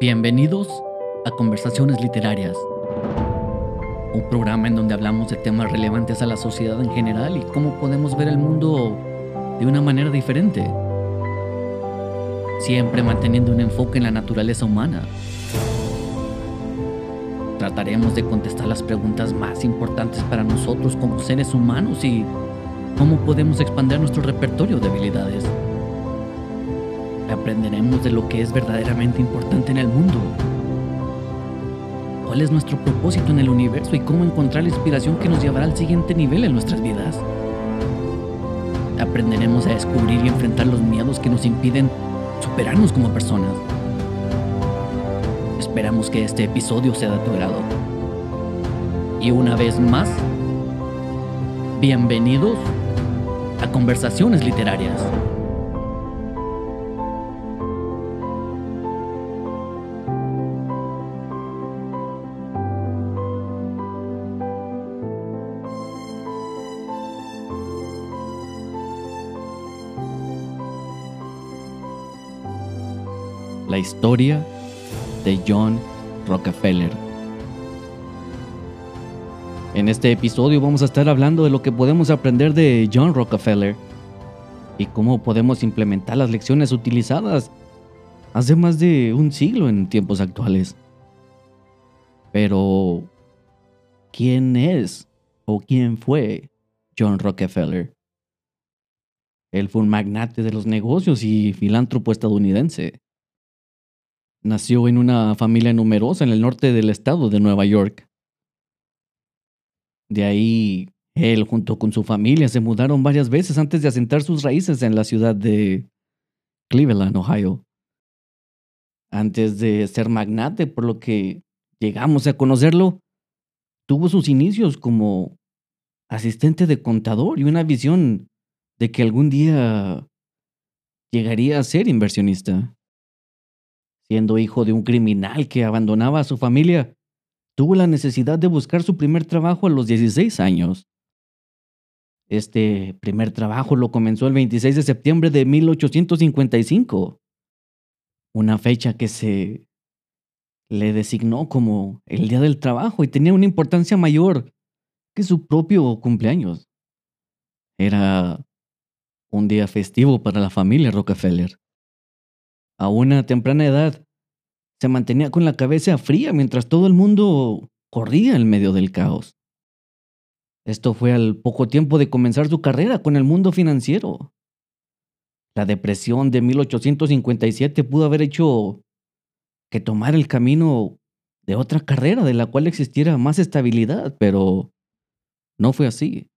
Bienvenidos a Conversaciones Literarias, un programa en donde hablamos de temas relevantes a la sociedad en general y cómo podemos ver el mundo de una manera diferente, siempre manteniendo un enfoque en la naturaleza humana. Trataremos de contestar las preguntas más importantes para nosotros como seres humanos y cómo podemos expandir nuestro repertorio de habilidades aprenderemos de lo que es verdaderamente importante en el mundo. ¿Cuál es nuestro propósito en el universo y cómo encontrar la inspiración que nos llevará al siguiente nivel en nuestras vidas? Aprenderemos a descubrir y enfrentar los miedos que nos impiden superarnos como personas. Esperamos que este episodio sea de tu agrado. Y una vez más, bienvenidos a Conversaciones Literarias. La historia de John Rockefeller. En este episodio vamos a estar hablando de lo que podemos aprender de John Rockefeller y cómo podemos implementar las lecciones utilizadas hace más de un siglo en tiempos actuales. Pero, ¿quién es o quién fue John Rockefeller? Él fue un magnate de los negocios y filántropo estadounidense. Nació en una familia numerosa en el norte del estado de Nueva York. De ahí, él junto con su familia se mudaron varias veces antes de asentar sus raíces en la ciudad de Cleveland, Ohio. Antes de ser magnate, por lo que llegamos a conocerlo, tuvo sus inicios como asistente de contador y una visión de que algún día llegaría a ser inversionista siendo hijo de un criminal que abandonaba a su familia, tuvo la necesidad de buscar su primer trabajo a los 16 años. Este primer trabajo lo comenzó el 26 de septiembre de 1855, una fecha que se le designó como el Día del Trabajo y tenía una importancia mayor que su propio cumpleaños. Era un día festivo para la familia Rockefeller. A una temprana edad, se mantenía con la cabeza fría mientras todo el mundo corría en medio del caos. Esto fue al poco tiempo de comenzar su carrera con el mundo financiero. La depresión de 1857 pudo haber hecho que tomara el camino de otra carrera de la cual existiera más estabilidad, pero no fue así.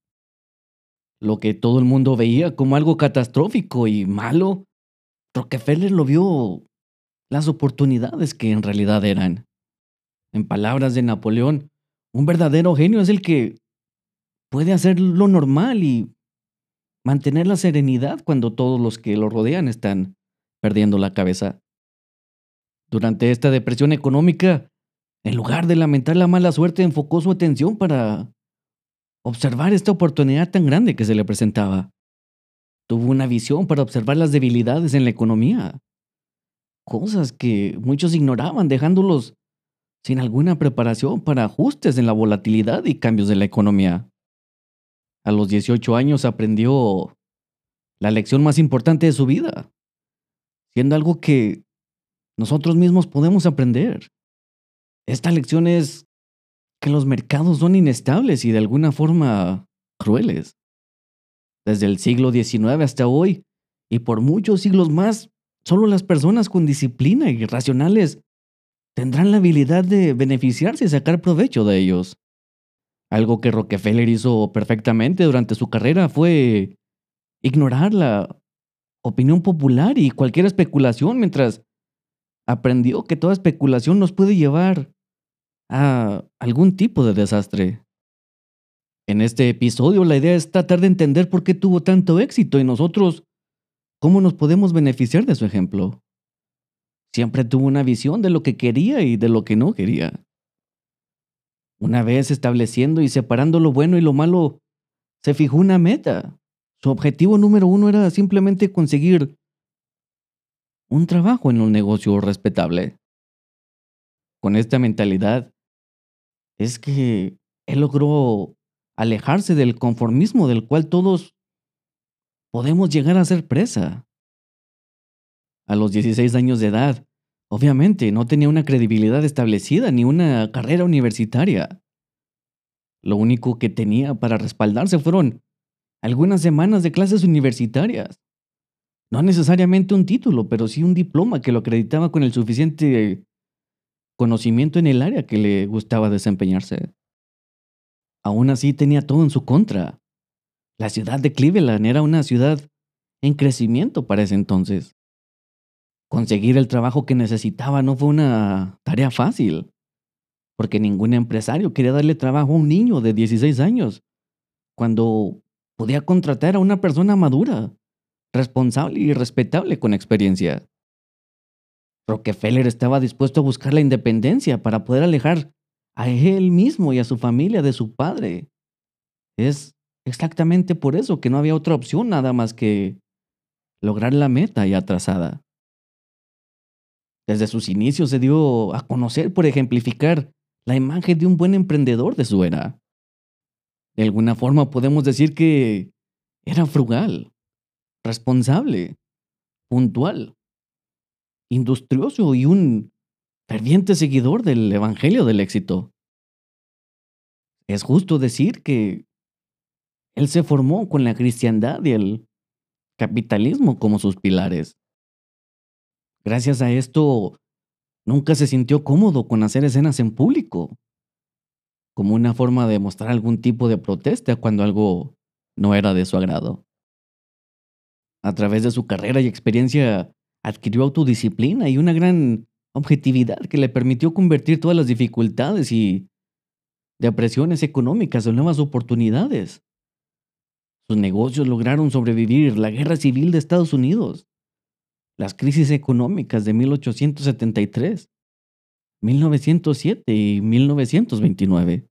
Lo que todo el mundo veía como algo catastrófico y malo Rockefeller lo vio las oportunidades que en realidad eran. En palabras de Napoleón, un verdadero genio es el que puede hacer lo normal y mantener la serenidad cuando todos los que lo rodean están perdiendo la cabeza. Durante esta depresión económica, en lugar de lamentar la mala suerte, enfocó su atención para observar esta oportunidad tan grande que se le presentaba. Tuvo una visión para observar las debilidades en la economía. Cosas que muchos ignoraban, dejándolos sin alguna preparación para ajustes en la volatilidad y cambios de la economía. A los 18 años aprendió la lección más importante de su vida, siendo algo que nosotros mismos podemos aprender. Esta lección es que los mercados son inestables y de alguna forma crueles desde el siglo XIX hasta hoy, y por muchos siglos más, solo las personas con disciplina y racionales tendrán la habilidad de beneficiarse y sacar provecho de ellos. Algo que Rockefeller hizo perfectamente durante su carrera fue ignorar la opinión popular y cualquier especulación mientras aprendió que toda especulación nos puede llevar a algún tipo de desastre. En este episodio la idea es tratar de entender por qué tuvo tanto éxito y nosotros cómo nos podemos beneficiar de su ejemplo. Siempre tuvo una visión de lo que quería y de lo que no quería. Una vez estableciendo y separando lo bueno y lo malo, se fijó una meta. Su objetivo número uno era simplemente conseguir un trabajo en un negocio respetable. con esta mentalidad es que él logró alejarse del conformismo del cual todos podemos llegar a ser presa. A los 16 años de edad, obviamente no tenía una credibilidad establecida ni una carrera universitaria. Lo único que tenía para respaldarse fueron algunas semanas de clases universitarias. No necesariamente un título, pero sí un diploma que lo acreditaba con el suficiente conocimiento en el área que le gustaba desempeñarse. Aún así tenía todo en su contra. La ciudad de Cleveland era una ciudad en crecimiento para ese entonces. Conseguir el trabajo que necesitaba no fue una tarea fácil, porque ningún empresario quería darle trabajo a un niño de 16 años, cuando podía contratar a una persona madura, responsable y respetable con experiencia. Rockefeller estaba dispuesto a buscar la independencia para poder alejar a él mismo y a su familia de su padre. Es exactamente por eso que no había otra opción nada más que lograr la meta ya trazada. Desde sus inicios se dio a conocer por ejemplificar la imagen de un buen emprendedor de su era. De alguna forma podemos decir que era frugal, responsable, puntual, industrioso y un ferviente seguidor del Evangelio del éxito. Es justo decir que él se formó con la cristiandad y el capitalismo como sus pilares. Gracias a esto, nunca se sintió cómodo con hacer escenas en público, como una forma de mostrar algún tipo de protesta cuando algo no era de su agrado. A través de su carrera y experiencia, adquirió autodisciplina y una gran objetividad que le permitió convertir todas las dificultades y depresiones económicas en nuevas oportunidades. Sus negocios lograron sobrevivir la guerra civil de Estados Unidos, las crisis económicas de 1873, 1907 y 1929.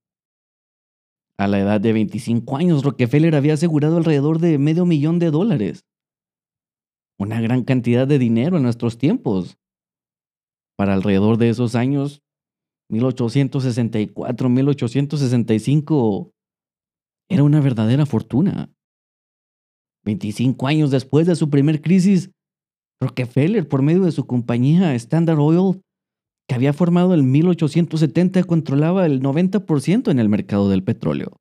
A la edad de 25 años, Rockefeller había asegurado alrededor de medio millón de dólares, una gran cantidad de dinero en nuestros tiempos, para alrededor de esos años, 1864, 1865, era una verdadera fortuna. 25 años después de su primer crisis, Rockefeller, por medio de su compañía Standard Oil, que había formado en 1870, controlaba el 90% en el mercado del petróleo,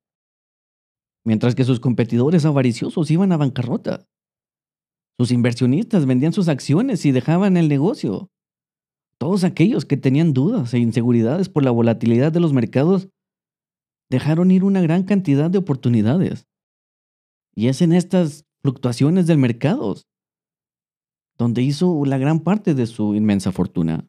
mientras que sus competidores avariciosos iban a bancarrota. Sus inversionistas vendían sus acciones y dejaban el negocio. Todos aquellos que tenían dudas e inseguridades por la volatilidad de los mercados dejaron ir una gran cantidad de oportunidades. Y es en estas fluctuaciones del mercado donde hizo la gran parte de su inmensa fortuna.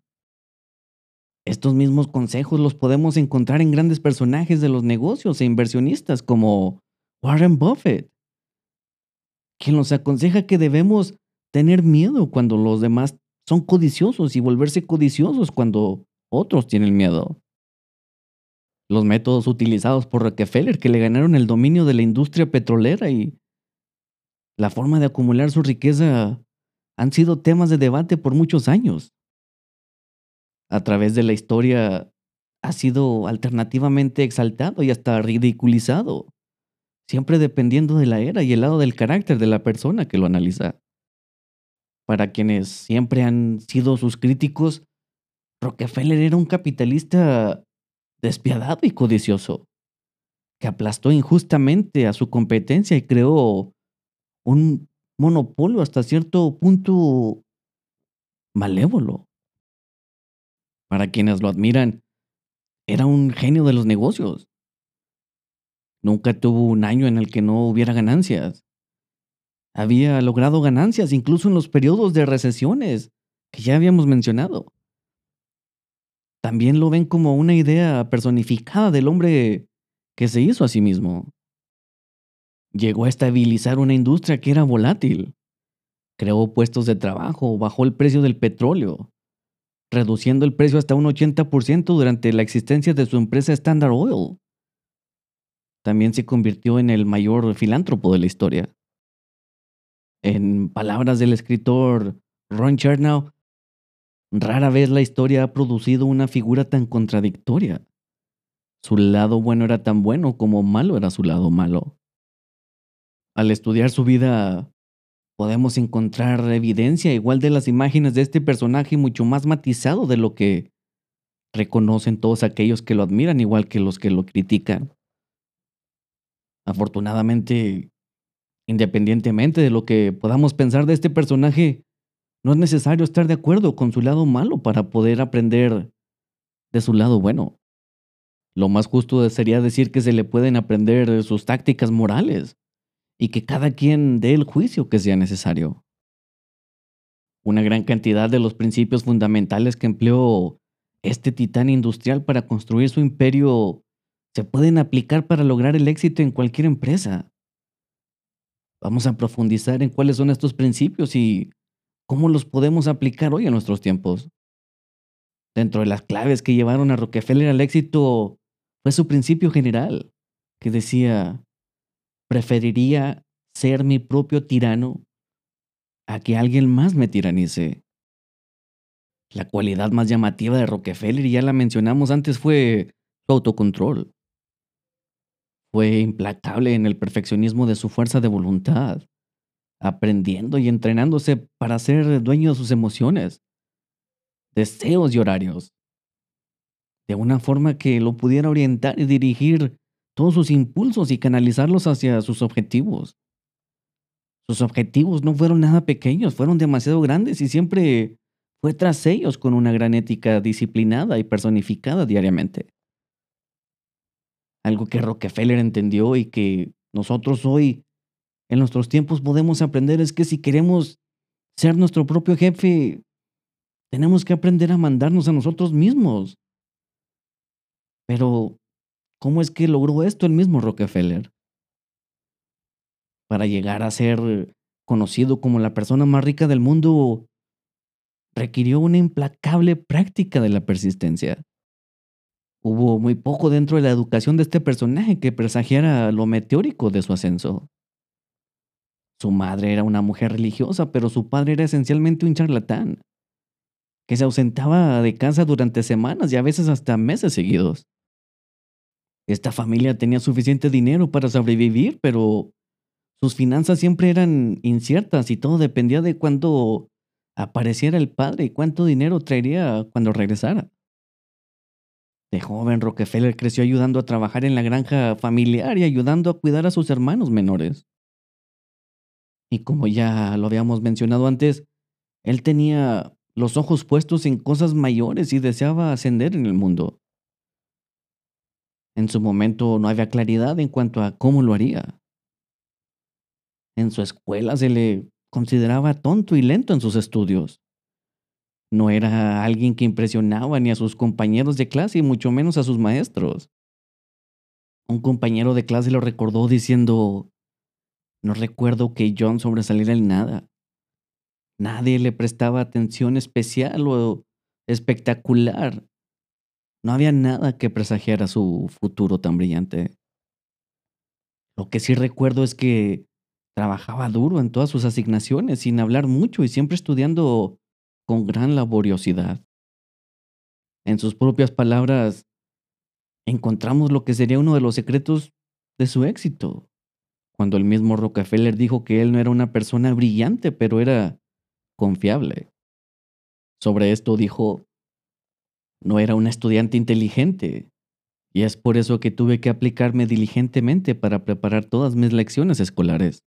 Estos mismos consejos los podemos encontrar en grandes personajes de los negocios e inversionistas como Warren Buffett, quien nos aconseja que debemos tener miedo cuando los demás son codiciosos y volverse codiciosos cuando otros tienen miedo. Los métodos utilizados por Rockefeller que le ganaron el dominio de la industria petrolera y la forma de acumular su riqueza han sido temas de debate por muchos años. A través de la historia ha sido alternativamente exaltado y hasta ridiculizado, siempre dependiendo de la era y el lado del carácter de la persona que lo analiza. Para quienes siempre han sido sus críticos, Rockefeller era un capitalista despiadado y codicioso, que aplastó injustamente a su competencia y creó un monopolio hasta cierto punto malévolo. Para quienes lo admiran, era un genio de los negocios. Nunca tuvo un año en el que no hubiera ganancias había logrado ganancias incluso en los periodos de recesiones que ya habíamos mencionado. También lo ven como una idea personificada del hombre que se hizo a sí mismo. Llegó a estabilizar una industria que era volátil. Creó puestos de trabajo, bajó el precio del petróleo, reduciendo el precio hasta un 80% durante la existencia de su empresa Standard Oil. También se convirtió en el mayor filántropo de la historia. En palabras del escritor Ron Chernow, Rara vez la historia ha producido una figura tan contradictoria. Su lado bueno era tan bueno como malo era su lado malo. Al estudiar su vida, podemos encontrar evidencia igual de las imágenes de este personaje mucho más matizado de lo que reconocen todos aquellos que lo admiran igual que los que lo critican. Afortunadamente, independientemente de lo que podamos pensar de este personaje, no es necesario estar de acuerdo con su lado malo para poder aprender de su lado bueno. Lo más justo sería decir que se le pueden aprender sus tácticas morales y que cada quien dé el juicio que sea necesario. Una gran cantidad de los principios fundamentales que empleó este titán industrial para construir su imperio se pueden aplicar para lograr el éxito en cualquier empresa. Vamos a profundizar en cuáles son estos principios y ¿Cómo los podemos aplicar hoy en nuestros tiempos? Dentro de las claves que llevaron a Rockefeller al éxito fue su principio general, que decía, preferiría ser mi propio tirano a que alguien más me tiranice. La cualidad más llamativa de Rockefeller, y ya la mencionamos antes, fue su autocontrol. Fue implacable en el perfeccionismo de su fuerza de voluntad aprendiendo y entrenándose para ser dueño de sus emociones, deseos y horarios, de una forma que lo pudiera orientar y dirigir todos sus impulsos y canalizarlos hacia sus objetivos. Sus objetivos no fueron nada pequeños, fueron demasiado grandes y siempre fue tras ellos con una gran ética disciplinada y personificada diariamente. Algo que Rockefeller entendió y que nosotros hoy en nuestros tiempos podemos aprender es que si queremos ser nuestro propio jefe, tenemos que aprender a mandarnos a nosotros mismos. Pero, ¿cómo es que logró esto el mismo Rockefeller? Para llegar a ser conocido como la persona más rica del mundo, requirió una implacable práctica de la persistencia. Hubo muy poco dentro de la educación de este personaje que presagiara lo meteórico de su ascenso. Su madre era una mujer religiosa, pero su padre era esencialmente un charlatán, que se ausentaba de casa durante semanas y a veces hasta meses seguidos. Esta familia tenía suficiente dinero para sobrevivir, pero sus finanzas siempre eran inciertas y todo dependía de cuándo apareciera el padre y cuánto dinero traería cuando regresara. De joven, Rockefeller creció ayudando a trabajar en la granja familiar y ayudando a cuidar a sus hermanos menores. Y como ya lo habíamos mencionado antes, él tenía los ojos puestos en cosas mayores y deseaba ascender en el mundo. En su momento no había claridad en cuanto a cómo lo haría. En su escuela se le consideraba tonto y lento en sus estudios. No era alguien que impresionaba ni a sus compañeros de clase y mucho menos a sus maestros. Un compañero de clase lo recordó diciendo, no recuerdo que John sobresaliera en nada. Nadie le prestaba atención especial o espectacular. No había nada que presagiara su futuro tan brillante. Lo que sí recuerdo es que trabajaba duro en todas sus asignaciones, sin hablar mucho y siempre estudiando con gran laboriosidad. En sus propias palabras, encontramos lo que sería uno de los secretos de su éxito cuando el mismo Rockefeller dijo que él no era una persona brillante, pero era confiable. Sobre esto dijo, no era un estudiante inteligente, y es por eso que tuve que aplicarme diligentemente para preparar todas mis lecciones escolares.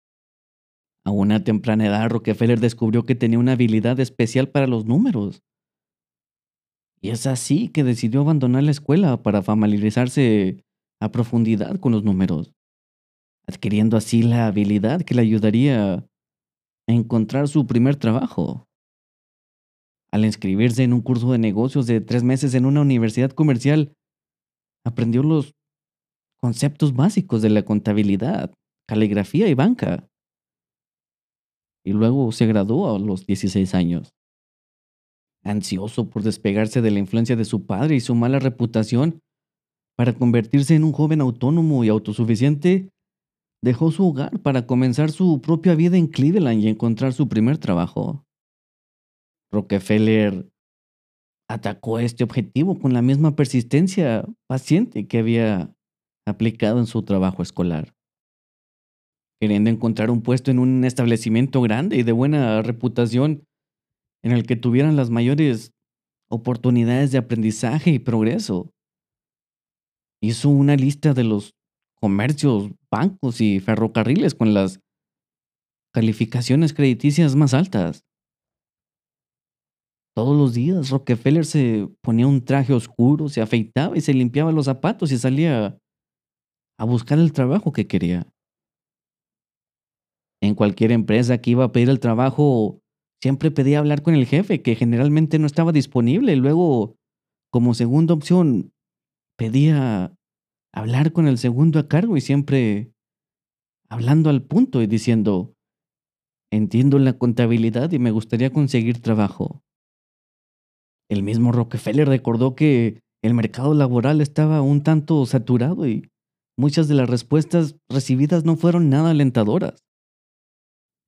A una temprana edad, Rockefeller descubrió que tenía una habilidad especial para los números. Y es así que decidió abandonar la escuela para familiarizarse a profundidad con los números adquiriendo así la habilidad que le ayudaría a encontrar su primer trabajo. Al inscribirse en un curso de negocios de tres meses en una universidad comercial, aprendió los conceptos básicos de la contabilidad, caligrafía y banca. Y luego se graduó a los 16 años. Ansioso por despegarse de la influencia de su padre y su mala reputación, para convertirse en un joven autónomo y autosuficiente, dejó su hogar para comenzar su propia vida en Cleveland y encontrar su primer trabajo. Rockefeller atacó este objetivo con la misma persistencia paciente que había aplicado en su trabajo escolar. Queriendo encontrar un puesto en un establecimiento grande y de buena reputación en el que tuvieran las mayores oportunidades de aprendizaje y progreso. Hizo una lista de los comercios, bancos y ferrocarriles con las calificaciones crediticias más altas. Todos los días Rockefeller se ponía un traje oscuro, se afeitaba y se limpiaba los zapatos y salía a buscar el trabajo que quería. En cualquier empresa que iba a pedir el trabajo, siempre pedía hablar con el jefe, que generalmente no estaba disponible. Luego, como segunda opción, pedía hablar con el segundo a cargo y siempre hablando al punto y diciendo, entiendo la contabilidad y me gustaría conseguir trabajo. El mismo Rockefeller recordó que el mercado laboral estaba un tanto saturado y muchas de las respuestas recibidas no fueron nada alentadoras.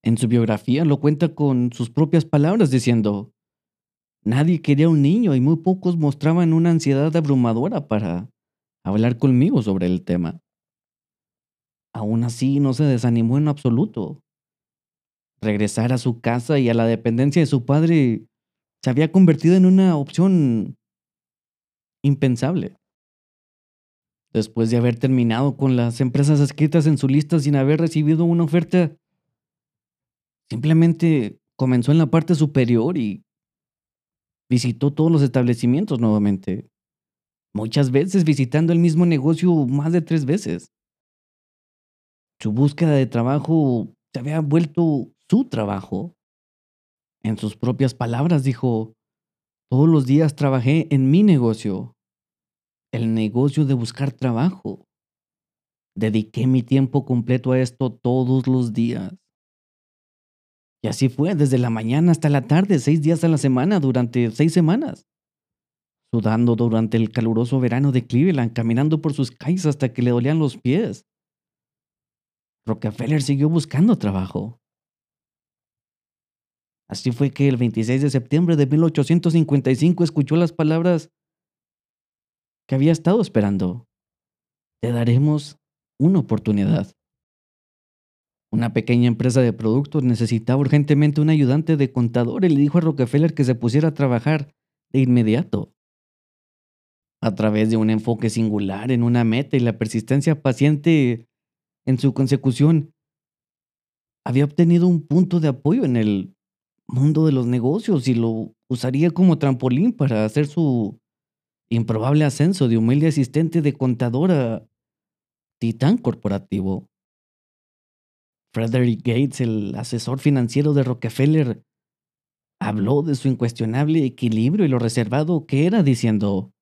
En su biografía lo cuenta con sus propias palabras diciendo, nadie quería un niño y muy pocos mostraban una ansiedad abrumadora para hablar conmigo sobre el tema. Aún así no se desanimó en absoluto. Regresar a su casa y a la dependencia de su padre se había convertido en una opción impensable. Después de haber terminado con las empresas escritas en su lista sin haber recibido una oferta, simplemente comenzó en la parte superior y visitó todos los establecimientos nuevamente. Muchas veces visitando el mismo negocio más de tres veces. Su búsqueda de trabajo se había vuelto su trabajo. En sus propias palabras dijo, todos los días trabajé en mi negocio, el negocio de buscar trabajo. Dediqué mi tiempo completo a esto todos los días. Y así fue, desde la mañana hasta la tarde, seis días a la semana, durante seis semanas. Sudando durante el caluroso verano de Cleveland, caminando por sus calles hasta que le dolían los pies. Rockefeller siguió buscando trabajo. Así fue que el 26 de septiembre de 1855 escuchó las palabras que había estado esperando. Te daremos una oportunidad. Una pequeña empresa de productos necesitaba urgentemente un ayudante de contador y le dijo a Rockefeller que se pusiera a trabajar de inmediato. A través de un enfoque singular en una meta y la persistencia paciente en su consecución, había obtenido un punto de apoyo en el mundo de los negocios y lo usaría como trampolín para hacer su improbable ascenso de humilde asistente de contadora titán corporativo. Frederick Gates, el asesor financiero de Rockefeller, habló de su incuestionable equilibrio y lo reservado que era, diciendo,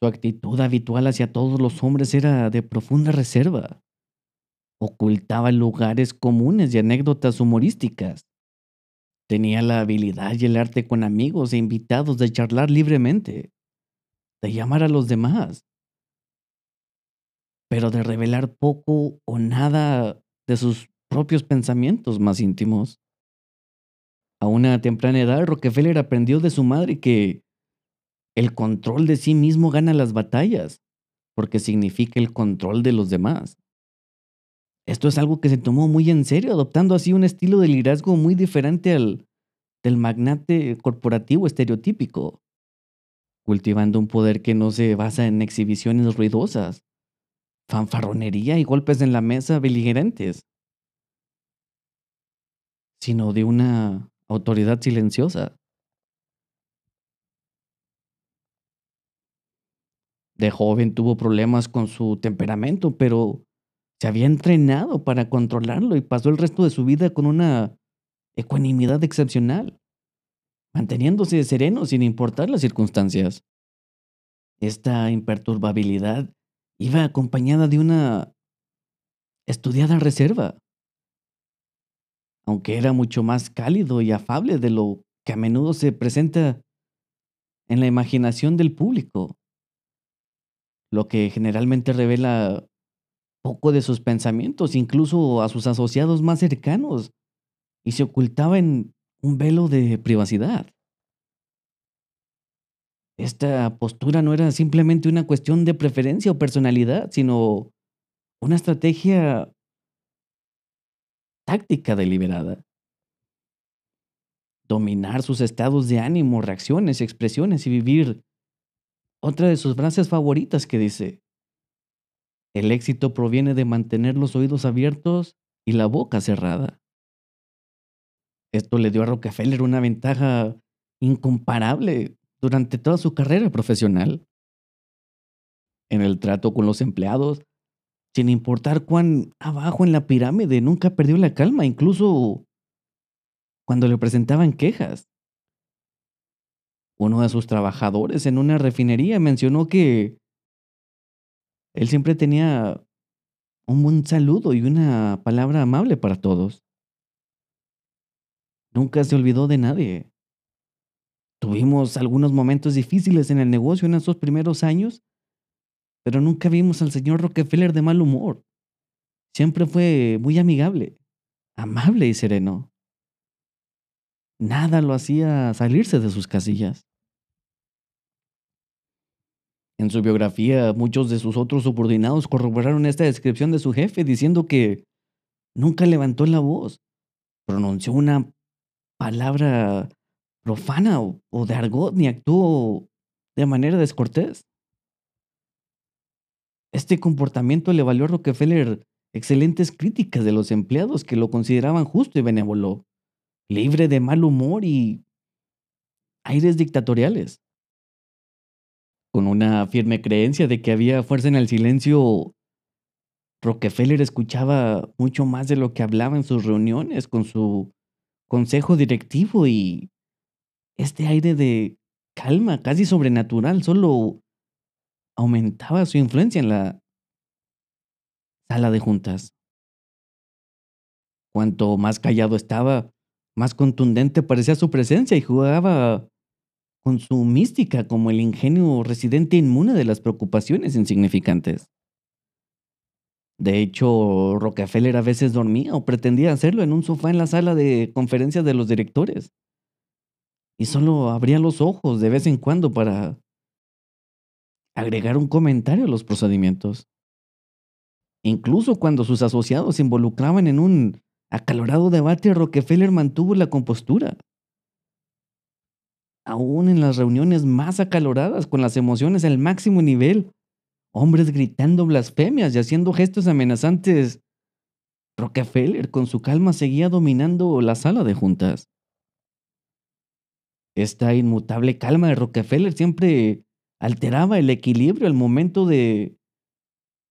su actitud habitual hacia todos los hombres era de profunda reserva. Ocultaba lugares comunes y anécdotas humorísticas. Tenía la habilidad y el arte con amigos e invitados de charlar libremente, de llamar a los demás, pero de revelar poco o nada de sus propios pensamientos más íntimos. A una temprana edad, Rockefeller aprendió de su madre que el control de sí mismo gana las batallas, porque significa el control de los demás. Esto es algo que se tomó muy en serio, adoptando así un estilo de liderazgo muy diferente al del magnate corporativo estereotípico, cultivando un poder que no se basa en exhibiciones ruidosas, fanfarronería y golpes en la mesa beligerantes, sino de una autoridad silenciosa. De joven tuvo problemas con su temperamento, pero se había entrenado para controlarlo y pasó el resto de su vida con una ecuanimidad excepcional, manteniéndose sereno sin importar las circunstancias. Esta imperturbabilidad iba acompañada de una estudiada reserva, aunque era mucho más cálido y afable de lo que a menudo se presenta en la imaginación del público, lo que generalmente revela poco de sus pensamientos, incluso a sus asociados más cercanos, y se ocultaba en un velo de privacidad. Esta postura no era simplemente una cuestión de preferencia o personalidad, sino una estrategia táctica deliberada. Dominar sus estados de ánimo, reacciones, expresiones y vivir otra de sus frases favoritas que dice, el éxito proviene de mantener los oídos abiertos y la boca cerrada. Esto le dio a Rockefeller una ventaja incomparable durante toda su carrera profesional. En el trato con los empleados, sin importar cuán abajo en la pirámide, nunca perdió la calma, incluso cuando le presentaban quejas. Uno de sus trabajadores en una refinería mencionó que él siempre tenía un buen saludo y una palabra amable para todos. Nunca se olvidó de nadie. Tuvimos algunos momentos difíciles en el negocio en esos primeros años, pero nunca vimos al señor Rockefeller de mal humor. Siempre fue muy amigable, amable y sereno. Nada lo hacía salirse de sus casillas. En su biografía, muchos de sus otros subordinados corroboraron esta descripción de su jefe, diciendo que nunca levantó la voz, pronunció una palabra profana o, de argot, ni actuó de manera descortés. Este comportamiento le valió a Rockefeller excelentes críticas de los empleados que lo consideraban justo y benévolo, libre de mal humor y aires dictatoriales con una firme creencia de que había fuerza en el silencio, Rockefeller escuchaba mucho más de lo que hablaba en sus reuniones con su consejo directivo y este aire de calma casi sobrenatural solo aumentaba su influencia en la sala de juntas. Cuanto más callado estaba, más contundente parecía su presencia y jugaba con su mística como el ingenio residente inmune de las preocupaciones insignificantes. De hecho, Rockefeller a veces dormía o pretendía hacerlo en un sofá en la sala de conferencias de los directores. Y solo abría los ojos de vez en cuando para agregar un comentario a los procedimientos. Incluso cuando sus asociados se involucraban en un acalorado debate, Rockefeller mantuvo la compostura aún en las reuniones más acaloradas, con las emociones al máximo nivel, hombres gritando blasfemias y haciendo gestos amenazantes. Rockefeller con su calma seguía dominando la sala de juntas. Esta inmutable calma de Rockefeller siempre alteraba el equilibrio al momento de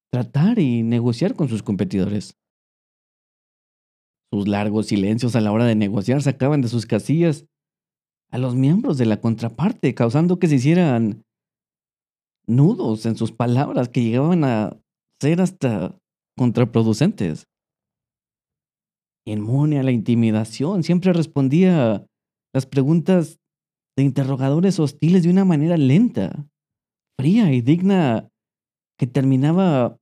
tratar y negociar con sus competidores. Sus largos silencios a la hora de negociar sacaban de sus casillas a los miembros de la contraparte, causando que se hicieran nudos en sus palabras que llegaban a ser hasta contraproducentes. Inmune a la intimidación, siempre respondía las preguntas de interrogadores hostiles de una manera lenta, fría y digna que terminaba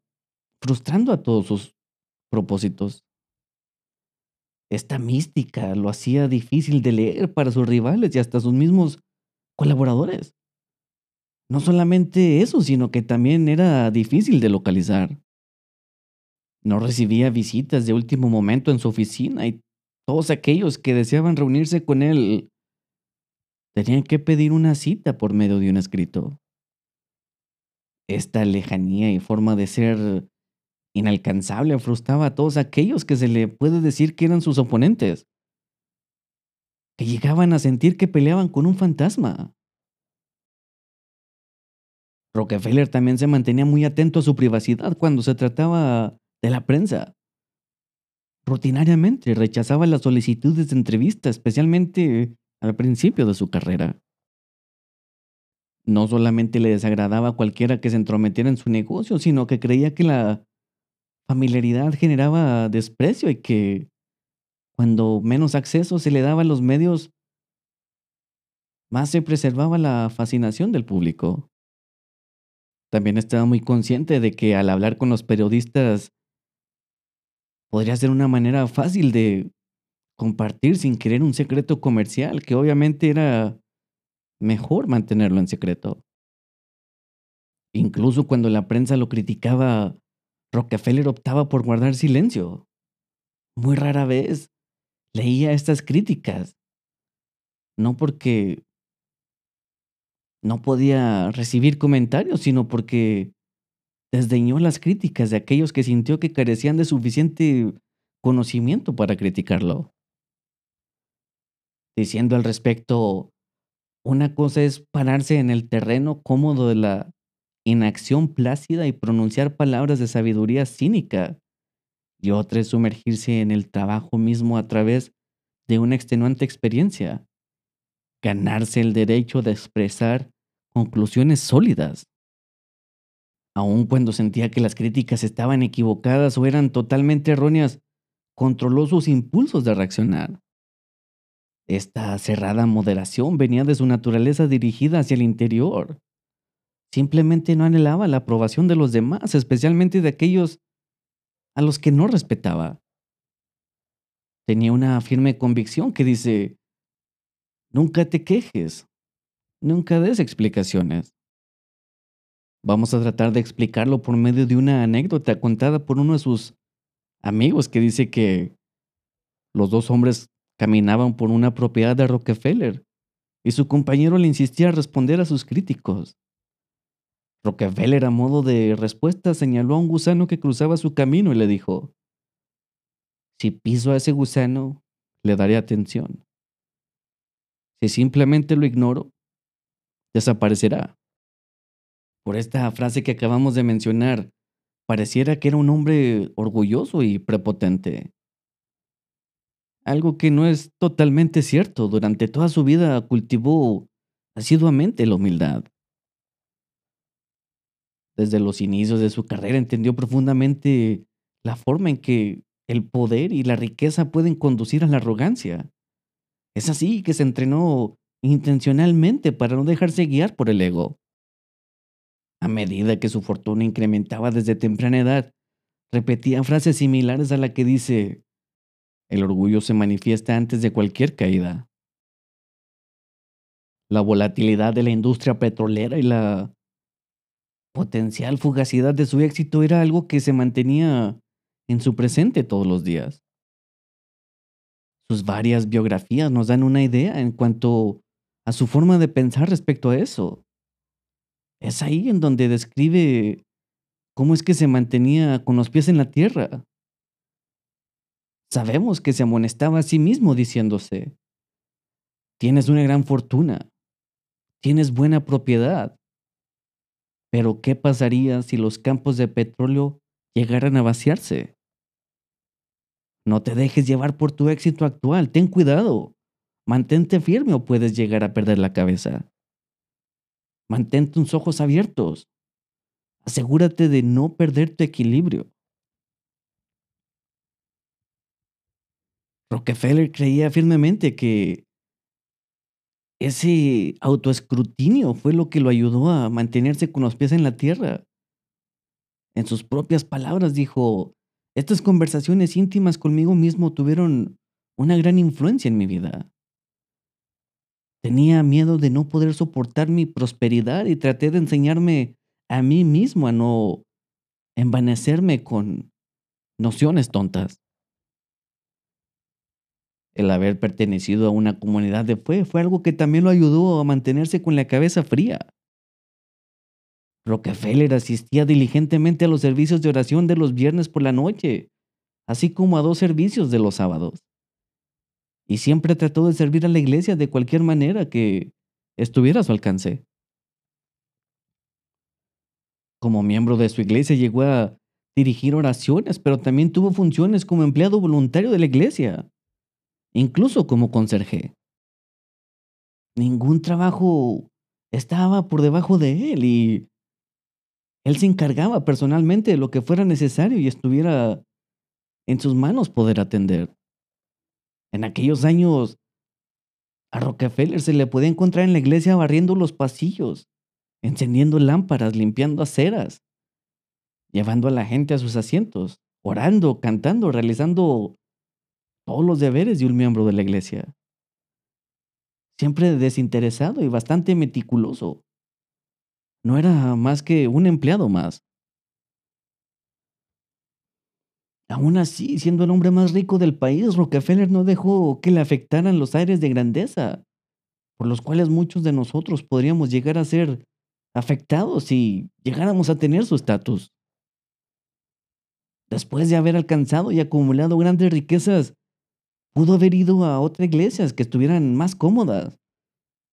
frustrando a todos sus propósitos. Esta mística lo hacía difícil de leer para sus rivales y hasta sus mismos colaboradores. No solamente eso, sino que también era difícil de localizar. No recibía visitas de último momento en su oficina y todos aquellos que deseaban reunirse con él tenían que pedir una cita por medio de un escrito. Esta lejanía y forma de ser inalcanzable frustraba a todos aquellos que se le puede decir que eran sus oponentes, que llegaban a sentir que peleaban con un fantasma. Rockefeller también se mantenía muy atento a su privacidad cuando se trataba de la prensa. Rutinariamente rechazaba las solicitudes de entrevista, especialmente al principio de su carrera. No solamente le desagradaba a cualquiera que se entrometiera en su negocio, sino que creía que la familiaridad generaba desprecio y que cuando menos acceso se le daba a los medios, más se preservaba la fascinación del público. También estaba muy consciente de que al hablar con los periodistas podría ser una manera fácil de compartir sin querer un secreto comercial que obviamente era mejor mantenerlo en secreto. Incluso cuando la prensa lo criticaba, Rockefeller optaba por guardar silencio. Muy rara vez leía estas críticas. No porque no podía recibir comentarios, sino porque desdeñó las críticas de aquellos que sintió que carecían de suficiente conocimiento para criticarlo. Diciendo al respecto, una cosa es pararse en el terreno cómodo de la inacción plácida y pronunciar palabras de sabiduría cínica, y otra es sumergirse en el trabajo mismo a través de una extenuante experiencia, ganarse el derecho de expresar conclusiones sólidas. Aun cuando sentía que las críticas estaban equivocadas o eran totalmente erróneas, controló sus impulsos de reaccionar. Esta cerrada moderación venía de su naturaleza dirigida hacia el interior. Simplemente no anhelaba la aprobación de los demás, especialmente de aquellos a los que no respetaba. Tenía una firme convicción que dice, nunca te quejes, nunca des explicaciones. Vamos a tratar de explicarlo por medio de una anécdota contada por uno de sus amigos que dice que los dos hombres caminaban por una propiedad de Rockefeller y su compañero le insistía a responder a sus críticos. Rockefeller a modo de respuesta señaló a un gusano que cruzaba su camino y le dijo, si piso a ese gusano, le daré atención. Si simplemente lo ignoro, desaparecerá. Por esta frase que acabamos de mencionar, pareciera que era un hombre orgulloso y prepotente algo que no es totalmente cierto. Durante toda su vida cultivó asiduamente la humildad. Desde los inicios de su carrera entendió profundamente la forma en que el poder y la riqueza pueden conducir a la arrogancia. Es así que se entrenó intencionalmente para no dejarse guiar por el ego. A medida que su fortuna incrementaba desde temprana edad, repetía frases similares a la que dice, el orgullo se manifiesta antes de cualquier caída. La volatilidad de la industria petrolera y la potencial fugacidad de su éxito era algo que se mantenía en su presente todos los días. Sus varias biografías nos dan una idea en cuanto a su forma de pensar respecto a eso. Es ahí en donde describe cómo es que se mantenía con los pies en la tierra, Sabemos que se amonestaba a sí mismo diciéndose, tienes una gran fortuna, tienes buena propiedad, pero ¿qué pasaría si los campos de petróleo llegaran a vaciarse? No te dejes llevar por tu éxito actual, ten cuidado, mantente firme o puedes llegar a perder la cabeza. Mantén tus ojos abiertos, asegúrate de no perder tu equilibrio. Rockefeller creía firmemente que ese autoescrutinio fue lo que lo ayudó a mantenerse con los pies en la tierra. En sus propias palabras dijo, estas conversaciones íntimas conmigo mismo tuvieron una gran influencia en mi vida. Tenía miedo de no poder soportar mi prosperidad y traté de enseñarme a mí mismo a no envanecerme con nociones tontas. El haber pertenecido a una comunidad de fe fue algo que también lo ayudó a mantenerse con la cabeza fría. Rockefeller asistía diligentemente a los servicios de oración de los viernes por la noche, así como a dos servicios de los sábados. Y siempre trató de servir a la iglesia de cualquier manera que estuviera a su alcance. Como miembro de su iglesia llegó a dirigir oraciones, pero también tuvo funciones como empleado voluntario de la iglesia incluso como conserje. Ningún trabajo estaba por debajo de él y él se encargaba personalmente de lo que fuera necesario y estuviera en sus manos poder atender. En aquellos años, a Rockefeller se le podía encontrar en la iglesia barriendo los pasillos, encendiendo lámparas, limpiando aceras, llevando a la gente a sus asientos, orando, cantando, realizando todos los deberes de un miembro de la iglesia. siempre desinteresado y bastante meticuloso. No era más que un empleado más. Aún así, siendo el hombre más rico del país, Rockefeller no dejó que le afectaran los aires de grandeza, por los cuales muchos de nosotros podríamos llegar a ser afectados si llegáramos a tener su estatus. Después de haber alcanzado y acumulado grandes riquezas, pudo haber ido a otras iglesias que estuvieran más cómodas,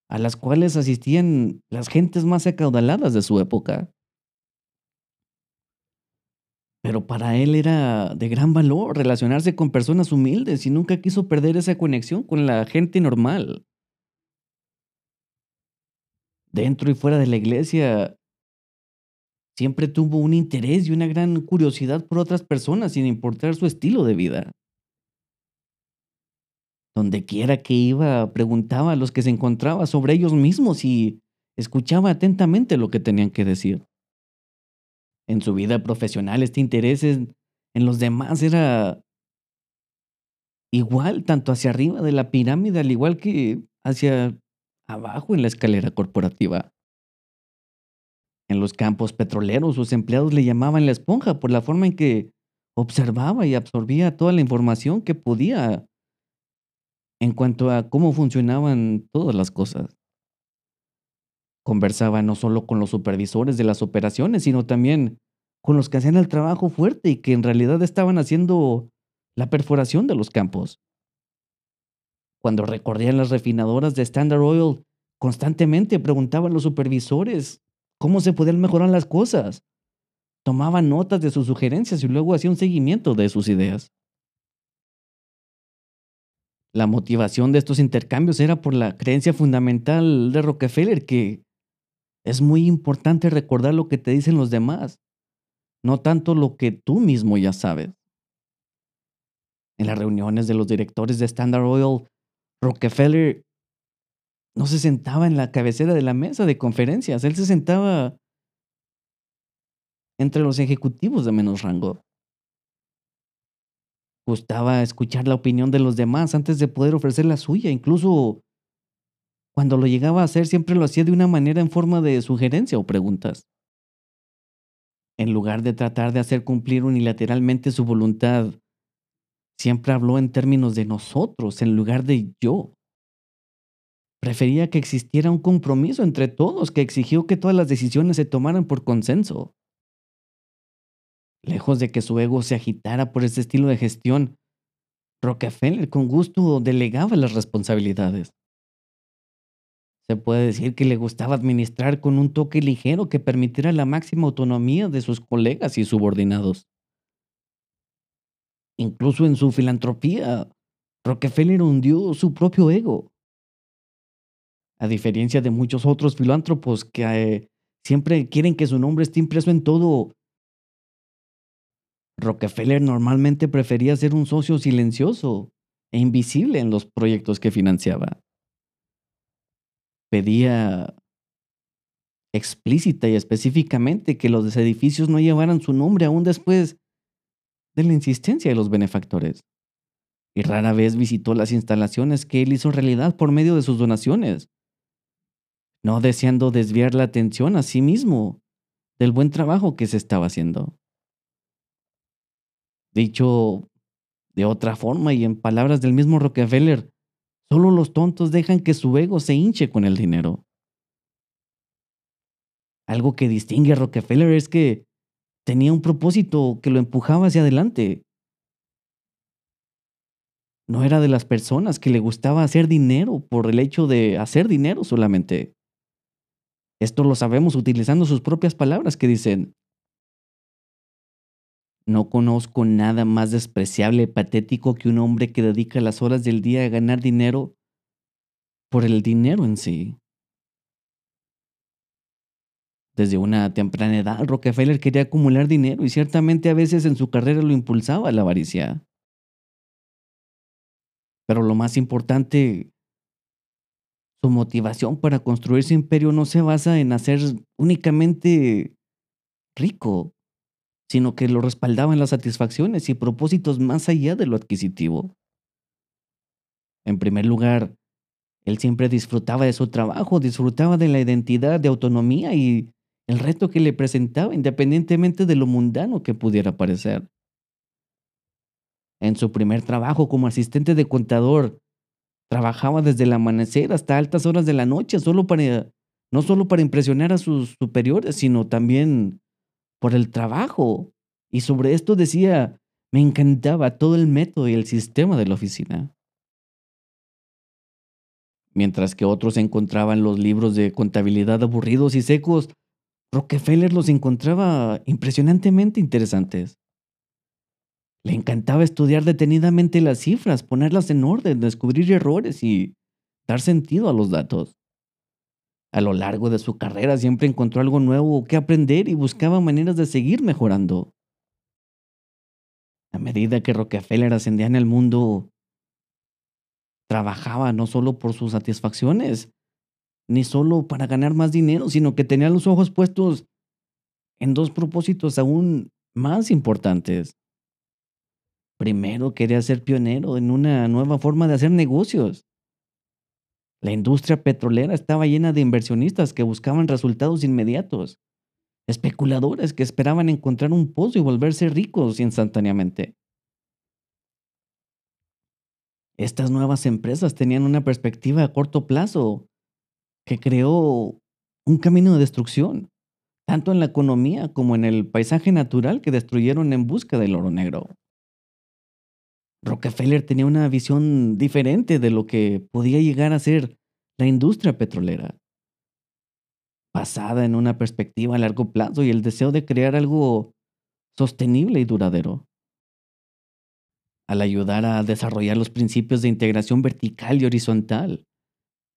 a las cuales asistían las gentes más acaudaladas de su época. Pero para él era de gran valor relacionarse con personas humildes y nunca quiso perder esa conexión con la gente normal. Dentro y fuera de la iglesia, siempre tuvo un interés y una gran curiosidad por otras personas sin importar su estilo de vida. Donde quiera que iba, preguntaba a los que se encontraba sobre ellos mismos y escuchaba atentamente lo que tenían que decir en su vida profesional, este interés en, los demás era igual, tanto hacia arriba de la pirámide, al igual que hacia abajo en la escalera corporativa. En los campos petroleros, sus empleados le llamaban la esponja por la forma en que observaba y absorbía toda la información que podía en cuanto a cómo funcionaban todas las cosas. Conversaba no solo con los supervisores de las operaciones, sino también con los que hacían el trabajo fuerte y que en realidad estaban haciendo la perforación de los campos. Cuando recorrían las refinadoras de Standard Oil, constantemente preguntaban los supervisores cómo se podían mejorar las cosas. Tomaban notas de sus sugerencias y luego hacían un seguimiento de sus ideas. La motivación de estos intercambios era por la creencia fundamental de Rockefeller que es muy importante recordar lo que te dicen los demás, no tanto lo que tú mismo ya sabes. En las reuniones de los directores de Standard Oil, Rockefeller no se sentaba en la cabecera de la mesa de conferencias, él se sentaba entre los ejecutivos de menos rango. Gustaba escuchar la opinión de los demás antes de poder ofrecer la suya, incluso cuando lo llegaba a hacer siempre lo hacía de una manera en forma de sugerencia o preguntas. En lugar de tratar de hacer cumplir unilateralmente su voluntad, siempre habló en términos de nosotros en lugar de yo. Prefería que existiera un compromiso entre todos que exigió que todas las decisiones se tomaran por consenso. Lejos de que su ego se agitara por ese estilo de gestión, Rockefeller con gusto delegaba las responsabilidades. Se puede decir que le gustaba administrar con un toque ligero que permitiera la máxima autonomía de sus colegas y subordinados. Incluso en su filantropía, Rockefeller hundió su propio ego. A diferencia de muchos otros filántropos que eh, siempre quieren que su nombre esté impreso en todo, Rockefeller normalmente prefería ser un socio silencioso e invisible en los proyectos que financiaba pedía explícita y específicamente que los edificios no llevaran su nombre aún después de la insistencia de los benefactores. Y rara vez visitó las instalaciones que él hizo realidad por medio de sus donaciones, no deseando desviar la atención a sí mismo del buen trabajo que se estaba haciendo. Dicho de otra forma y en palabras del mismo Rockefeller, Solo los tontos dejan que su ego se hinche con el dinero. Algo que distingue a Rockefeller es que tenía un propósito que lo empujaba hacia adelante. No era de las personas que le gustaba hacer dinero por el hecho de hacer dinero solamente. Esto lo sabemos utilizando sus propias palabras que dicen, no conozco nada más despreciable y patético que un hombre que dedica las horas del día a ganar dinero por el dinero en sí. Desde una temprana edad, Rockefeller quería acumular dinero y ciertamente a veces en su carrera lo impulsaba la avaricia. Pero lo más importante, su motivación para construir su imperio no se basa en hacer únicamente rico, sino que lo respaldaban las satisfacciones y propósitos más allá de lo adquisitivo. En primer lugar, Él siempre disfrutaba de su trabajo, disfrutaba de la identidad, de autonomía y el reto que le presentaba, independientemente de lo mundano que pudiera parecer. En su primer trabajo como asistente de contador, trabajaba desde el amanecer hasta altas horas de la noche, no solo para impresionar a sus superiores, sino también por el trabajo. Y sobre esto decía, me encantaba todo el método y el sistema de la oficina. Mientras que otros encontraban los libros de contabilidad aburridos y secos, Rockefeller los encontraba impresionantemente interesantes. Le encantaba estudiar detenidamente las cifras, ponerlas en orden, descubrir errores y dar sentido a los datos. A lo largo de su carrera siempre encontró algo nuevo que aprender y buscaba maneras de seguir mejorando. A medida que Rockefeller ascendía en el mundo, trabajaba no solo por sus satisfacciones, ni solo para ganar más dinero, sino que tenía los ojos puestos en dos propósitos aún más importantes. Primero quería ser pionero en una nueva forma de hacer negocios. La industria petrolera estaba llena de inversionistas que buscaban resultados inmediatos, especuladores que esperaban encontrar un pozo y volverse ricos instantáneamente. Estas nuevas empresas tenían una perspectiva a corto plazo que creó un camino de destrucción, tanto en la economía como en el paisaje natural que destruyeron en busca del oro negro. Rockefeller tenía una visión diferente de lo que podía llegar a ser la industria petrolera, basada en una perspectiva a largo plazo y el deseo de crear algo sostenible y duradero. Al ayudar a desarrollar los principios de integración vertical y horizontal,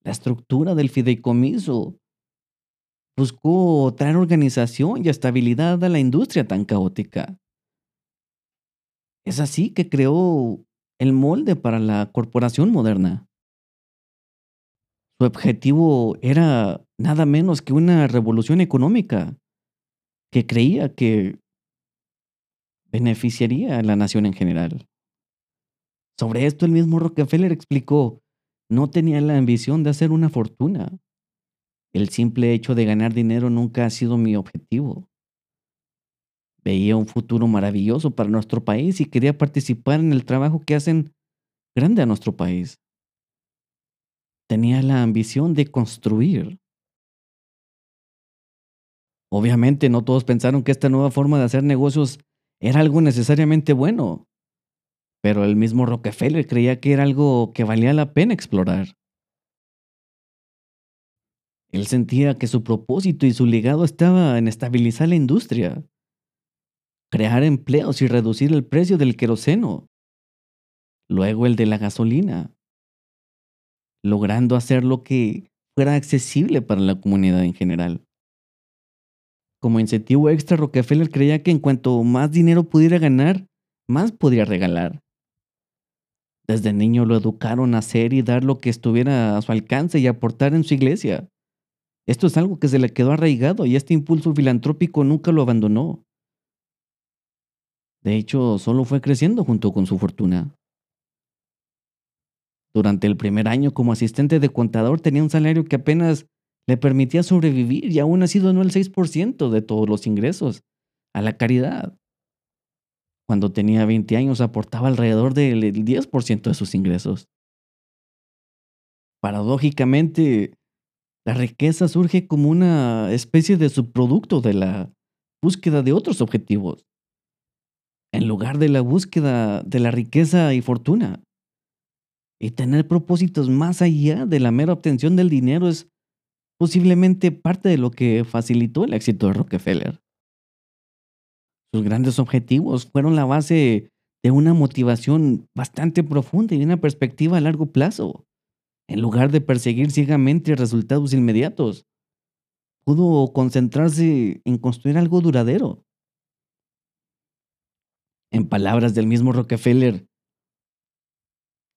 la estructura del fideicomiso buscó traer organización y estabilidad a la industria tan caótica. Es así que creó el molde para la corporación moderna. Su objetivo era nada menos que una revolución económica que creía que beneficiaría a la nación en general. Sobre esto el mismo Rockefeller explicó, no tenía la ambición de hacer una fortuna. El simple hecho de ganar dinero nunca ha sido mi objetivo. Veía un futuro maravilloso para nuestro país y quería participar en el trabajo que hacen grande a nuestro país. Tenía la ambición de construir. Obviamente no todos pensaron que esta nueva forma de hacer negocios era algo necesariamente bueno, pero el mismo Rockefeller creía que era algo que valía la pena explorar. Él sentía que su propósito y su legado estaba en estabilizar la industria, crear empleos y reducir el precio del queroseno, luego el de la gasolina, logrando hacer lo que fuera accesible para la comunidad en general. Como incentivo extra, Rockefeller creía que en cuanto más dinero pudiera ganar, más podría regalar. Desde niño lo educaron a hacer y dar lo que estuviera a su alcance y aportar en su iglesia. Esto es algo que se le quedó arraigado y este impulso filantrópico nunca lo abandonó. De hecho, solo fue creciendo junto con su fortuna. Durante el primer año como asistente de contador tenía un salario que apenas le permitía sobrevivir y aún así donó el 6% de todos los ingresos a la caridad. Cuando tenía 20 años aportaba alrededor del 10% de sus ingresos. Paradójicamente, la riqueza surge como una especie de subproducto de la búsqueda de otros objetivos en lugar de la búsqueda de la riqueza y fortuna. Y tener propósitos más allá de la mera obtención del dinero es posiblemente parte de lo que facilitó el éxito de Rockefeller. Sus grandes objetivos fueron la base de una motivación bastante profunda y una perspectiva a largo plazo, en lugar de perseguir ciegamente resultados inmediatos. Pudo concentrarse en construir algo duradero. En palabras del mismo Rockefeller,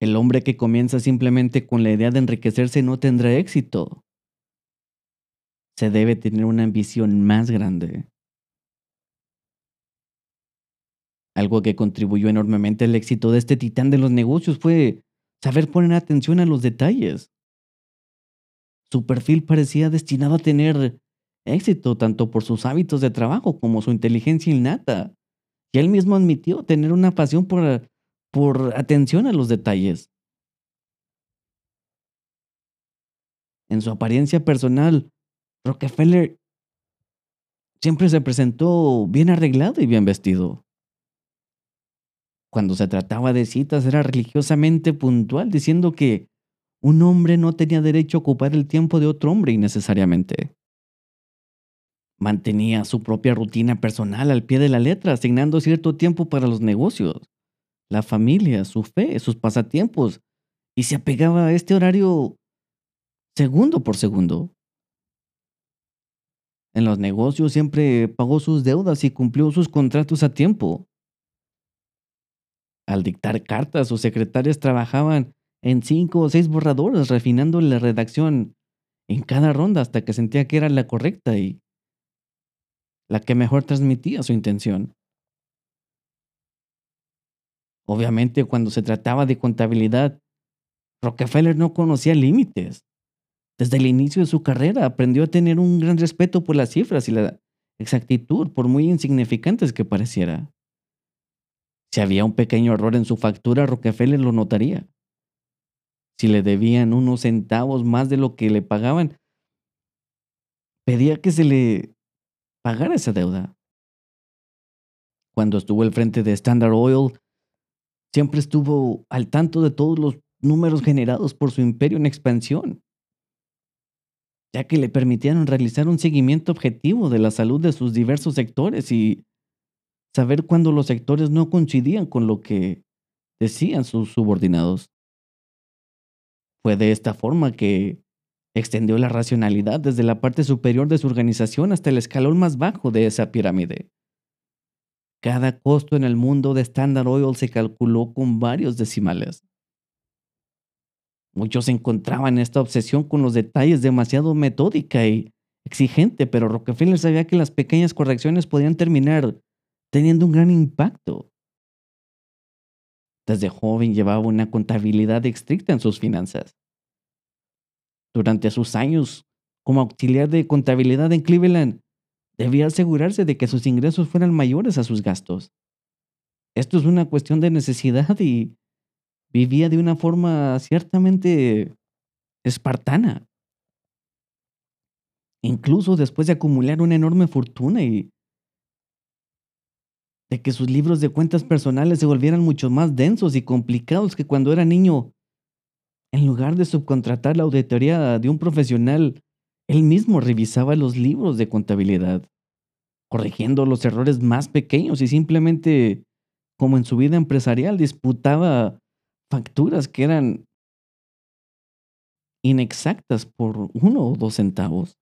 el hombre que comienza simplemente con la idea de enriquecerse no tendrá éxito. Se debe tener una ambición más grande. Algo que contribuyó enormemente al éxito de este titán de los negocios fue saber poner atención a los detalles. Su perfil parecía destinado a tener éxito tanto por sus hábitos de trabajo como su inteligencia innata. Y él mismo admitió tener una pasión por, por atención a los detalles. En su apariencia personal, Rockefeller siempre se presentó bien arreglado y bien vestido. Cuando se trataba de citas era religiosamente puntual, diciendo que un hombre no tenía derecho a ocupar el tiempo de otro hombre innecesariamente. Mantenía su propia rutina personal al pie de la letra, asignando cierto tiempo para los negocios, la familia, su fe, sus pasatiempos, y se apegaba a este horario segundo por segundo. En los negocios siempre pagó sus deudas y cumplió sus contratos a tiempo. Al dictar cartas, sus secretarias trabajaban en cinco o seis borradores, refinando la redacción en cada ronda hasta que sentía que era la correcta y la que mejor transmitía su intención. Obviamente, cuando se trataba de contabilidad, Rockefeller no conocía límites. Desde el inicio de su carrera aprendió a tener un gran respeto por las cifras y la exactitud, por muy insignificantes que pareciera. Si había un pequeño error en su factura, Rockefeller lo notaría. Si le debían unos centavos más de lo que le pagaban, pedía que se le pagara esa deuda. Cuando estuvo al frente de Standard Oil, siempre estuvo al tanto de todos los números generados por su imperio en expansión ya que le permitieron realizar un seguimiento objetivo de la salud de sus diversos sectores y saber cuándo los sectores no coincidían con lo que decían sus subordinados. Fue de esta forma que extendió la racionalidad desde la parte superior de su organización hasta el escalón más bajo de esa pirámide. Cada costo en el mundo de Standard Oil se calculó con varios decimales. Muchos encontraban esta obsesión con los detalles demasiado metódica y exigente, pero Rockefeller sabía que las pequeñas correcciones podían terminar teniendo un gran impacto. Desde joven llevaba una contabilidad estricta en sus finanzas. Durante sus años como auxiliar de contabilidad en Cleveland, debía asegurarse de que sus ingresos fueran mayores a sus gastos. Esto es una cuestión de necesidad y vivía de una forma ciertamente espartana. Incluso después de acumular una enorme fortuna y de que sus libros de cuentas personales se volvieran mucho más densos y complicados que cuando era niño, en lugar de subcontratar la auditoría de un profesional, él mismo revisaba los libros de contabilidad, corrigiendo los errores más pequeños y simplemente, como en su vida empresarial, disputaba facturas que eran inexactas por uno o dos centavos.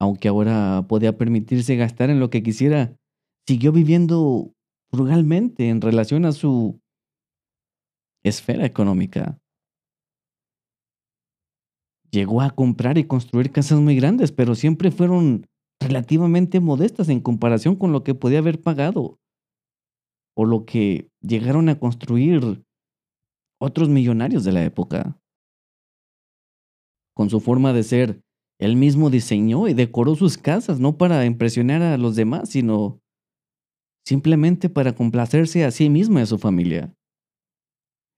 Aunque ahora podía permitirse gastar en lo que quisiera, siguió viviendo frugalmente en relación a su esfera económica. Llegó a comprar y construir casas muy grandes, pero siempre fueron relativamente modestas en comparación con lo que podía haber pagado o lo que llegaron a construir otros millonarios de la época. Con su forma de ser, él mismo diseñó y decoró sus casas no para impresionar a los demás, sino simplemente para complacerse a sí mismo y a su familia.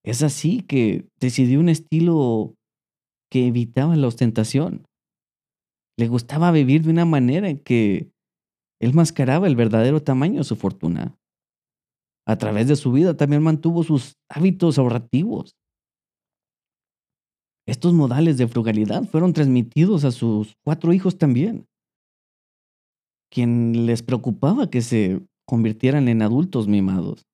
Es así que decidió un estilo que evitaba la ostentación. Le gustaba vivir de una manera en que él mascaraba el verdadero tamaño de su fortuna a través de su vida también mantuvo sus hábitos ahorrativos. Estos modales de frugalidad fueron transmitidos a sus cuatro hijos también, quien les preocupaba que se convirtieran en adultos mimados.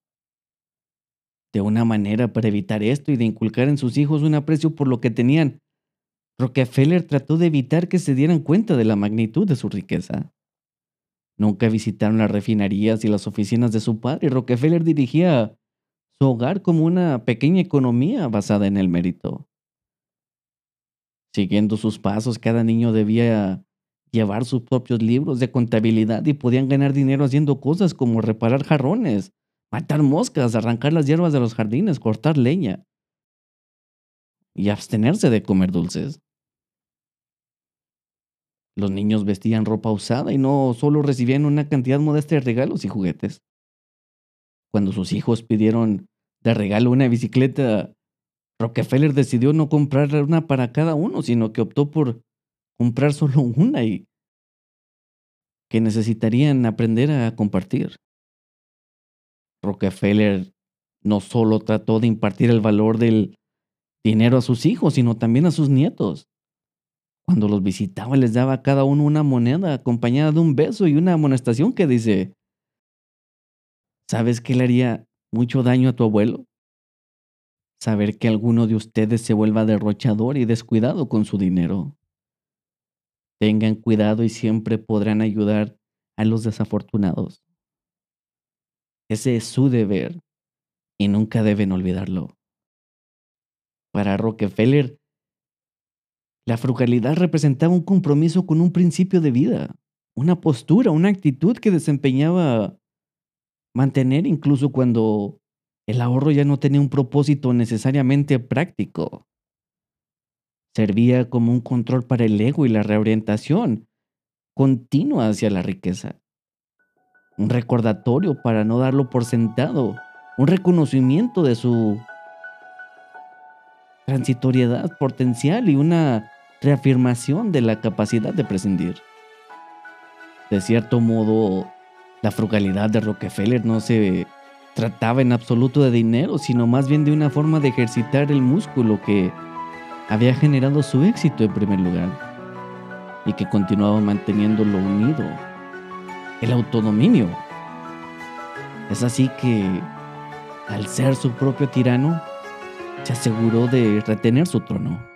De una manera para evitar esto y de inculcar en sus hijos un aprecio por lo que tenían, Rockefeller trató de evitar que se dieran cuenta de la magnitud de su riqueza. Nunca visitaron las refinerías y las oficinas de su padre. Rockefeller dirigía su hogar como una pequeña economía basada en el mérito. Siguiendo sus pasos, cada niño debía llevar sus propios libros de contabilidad y podían ganar dinero haciendo cosas como reparar jarrones, matar moscas, arrancar las hierbas de los jardines, cortar leña y abstenerse de comer dulces. Los niños vestían ropa usada y no solo recibían una cantidad modesta de regalos y juguetes. Cuando sus hijos pidieron de regalo una bicicleta, Rockefeller decidió no comprar una para cada uno, sino que optó por comprar solo una y que necesitarían aprender a compartir. Rockefeller no solo trató de impartir el valor del dinero a sus hijos, sino también a sus nietos. Cuando los visitaba les daba cada uno una moneda acompañada de un beso y una amonestación que dice, ¿sabes qué le haría mucho daño a tu abuelo? Saber que alguno de ustedes se vuelva derrochador y descuidado con su dinero. Tengan cuidado y siempre podrán ayudar a los desafortunados. Ese es su deber y nunca deben olvidarlo. Para Rockefeller, la frugalidad representaba un compromiso con un principio de vida, una postura, una actitud que desempeñaba mantener incluso cuando el ahorro ya no tenía un propósito necesariamente práctico. Servía como un control para el ego y la reorientación continua hacia la riqueza. Un recordatorio para no darlo por sentado. Un reconocimiento de su transitoriedad potencial y una reafirmación de la capacidad de prescindir. De cierto modo, la frugalidad de Rockefeller no se trataba en absoluto de dinero, sino más bien de una forma de ejercitar el músculo que había generado su éxito en primer lugar y que continuaba manteniéndolo unido, el autodominio. Es así que, al ser su propio tirano, se aseguró de retener su trono.